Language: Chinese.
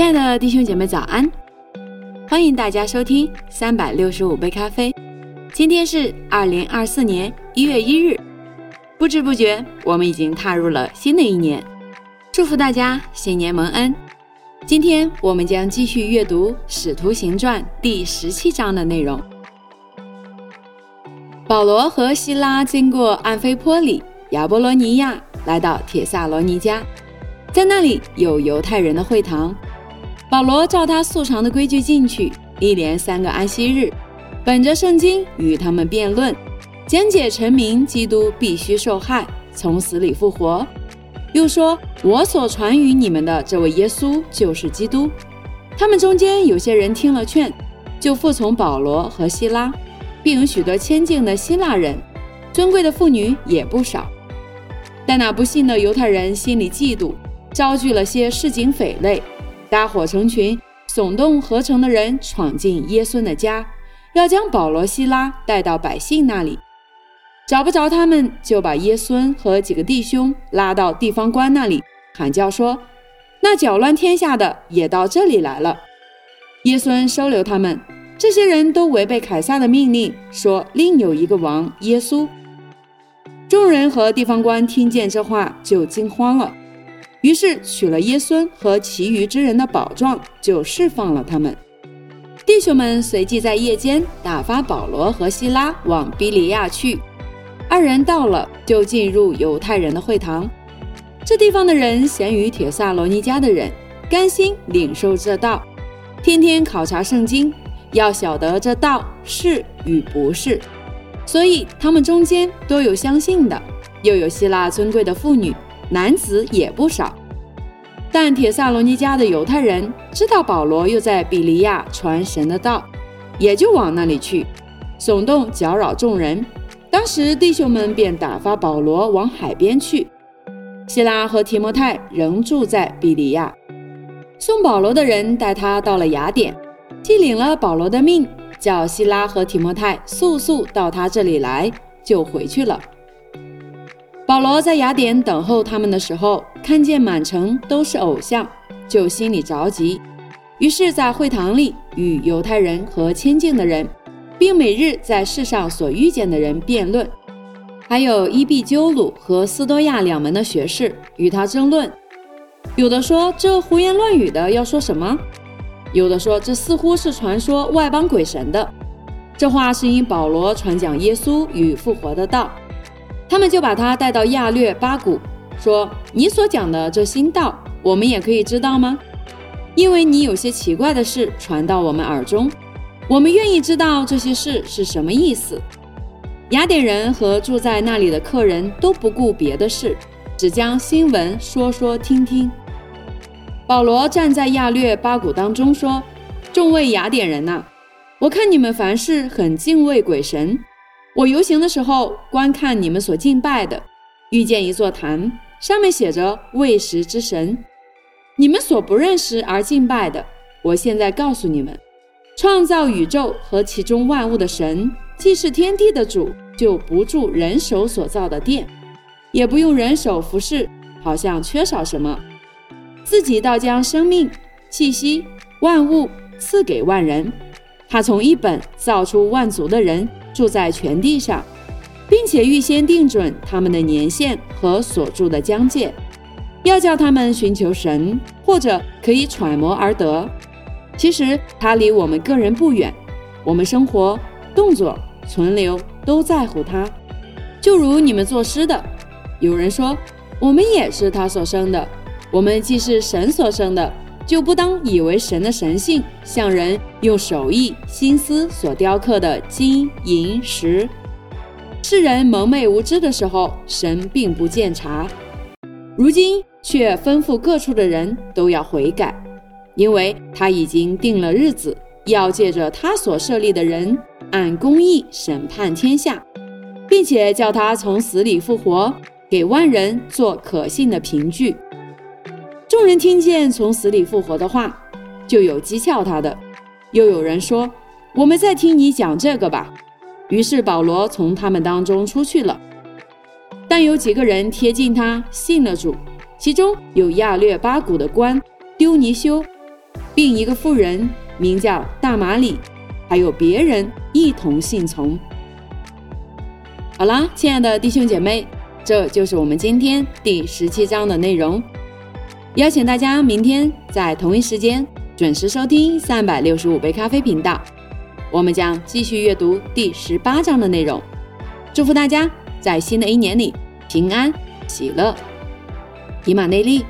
亲爱的弟兄姐妹，早安！欢迎大家收听三百六十五杯咖啡。今天是二零二四年一月一日，不知不觉我们已经踏入了新的一年。祝福大家新年蒙恩。今天我们将继续阅读《使徒行传》第十七章的内容。保罗和希拉经过安菲波里、亚波罗尼亚，来到铁萨罗尼迦，在那里有犹太人的会堂。保罗照他素常的规矩进去，一连三个安息日，本着圣经与他们辩论，讲解臣民基督必须受害，从死里复活。又说：“我所传与你们的这位耶稣就是基督。”他们中间有些人听了劝，就服从保罗和希拉，并有许多谦敬的希腊人，尊贵的妇女也不少。但那不信的犹太人心里嫉妒，招聚了些市井匪类。搭伙成群，耸动合成的人闯进耶稣的家，要将保罗、希拉带到百姓那里。找不着他们，就把耶稣和几个弟兄拉到地方官那里，喊叫说：“那搅乱天下的也到这里来了。”耶稣收留他们。这些人都违背凯撒的命令，说另有一个王耶稣。众人和地方官听见这话，就惊慌了。于是取了耶稣和其余之人的宝状，就释放了他们。弟兄们随即在夜间打发保罗和希拉往比利亚去。二人到了，就进入犹太人的会堂。这地方的人咸于铁萨罗尼迦的人，甘心领受这道，天天考察圣经，要晓得这道是与不是。所以他们中间都有相信的，又有希腊尊贵的妇女。男子也不少，但铁萨罗尼迦的犹太人知道保罗又在比利亚传神的道，也就往那里去，耸动搅扰众人。当时弟兄们便打发保罗往海边去，希拉和提摩太仍住在比利亚。送保罗的人带他到了雅典，既领了保罗的命，叫希拉和提摩太速速到他这里来，就回去了。保罗在雅典等候他们的时候，看见满城都是偶像，就心里着急。于是，在会堂里与犹太人和亲近的人，并每日在世上所遇见的人辩论，还有伊壁鸠鲁和斯多亚两门的学士与他争论。有的说这胡言乱语的要说什么？有的说这似乎是传说外邦鬼神的。这话是因保罗传讲耶稣与复活的道。他们就把他带到亚略巴谷，说：“你所讲的这新道，我们也可以知道吗？因为你有些奇怪的事传到我们耳中，我们愿意知道这些事是什么意思。”雅典人和住在那里的客人都不顾别的事，只将新闻说说听听。保罗站在亚略巴谷当中说：“众位雅典人呐，我看你们凡事很敬畏鬼神。”我游行的时候，观看你们所敬拜的，遇见一座坛，上面写着“喂食之神”。你们所不认识而敬拜的，我现在告诉你们：创造宇宙和其中万物的神，既是天地的主，就不住人手所造的殿，也不用人手服侍，好像缺少什么，自己倒将生命、气息、万物赐给万人。他从一本造出万族的人。住在全地上，并且预先定准他们的年限和所住的疆界，要叫他们寻求神，或者可以揣摩而得。其实他离我们个人不远，我们生活、动作、存留都在乎他。就如你们作诗的，有人说我们也是他所生的，我们既是神所生的。就不当以为神的神性像人用手艺心思所雕刻的金银石。世人蒙昧无知的时候，神并不见察；如今却吩咐各处的人都要悔改，因为他已经定了日子，要借着他所设立的人按公义审判天下，并且叫他从死里复活，给万人做可信的凭据。众人听见从死里复活的话，就有讥诮他的，又有人说：“我们再听你讲这个吧。”于是保罗从他们当中出去了。但有几个人贴近他，信了主，其中有亚略巴谷的官丢尼修，并一个妇人名叫大马里，还有别人一同信从。好啦，亲爱的弟兄姐妹，这就是我们今天第十七章的内容。邀请大家明天在同一时间准时收听三百六十五杯咖啡频道，我们将继续阅读第十八章的内容。祝福大家在新的一年里平安喜乐，以马内利。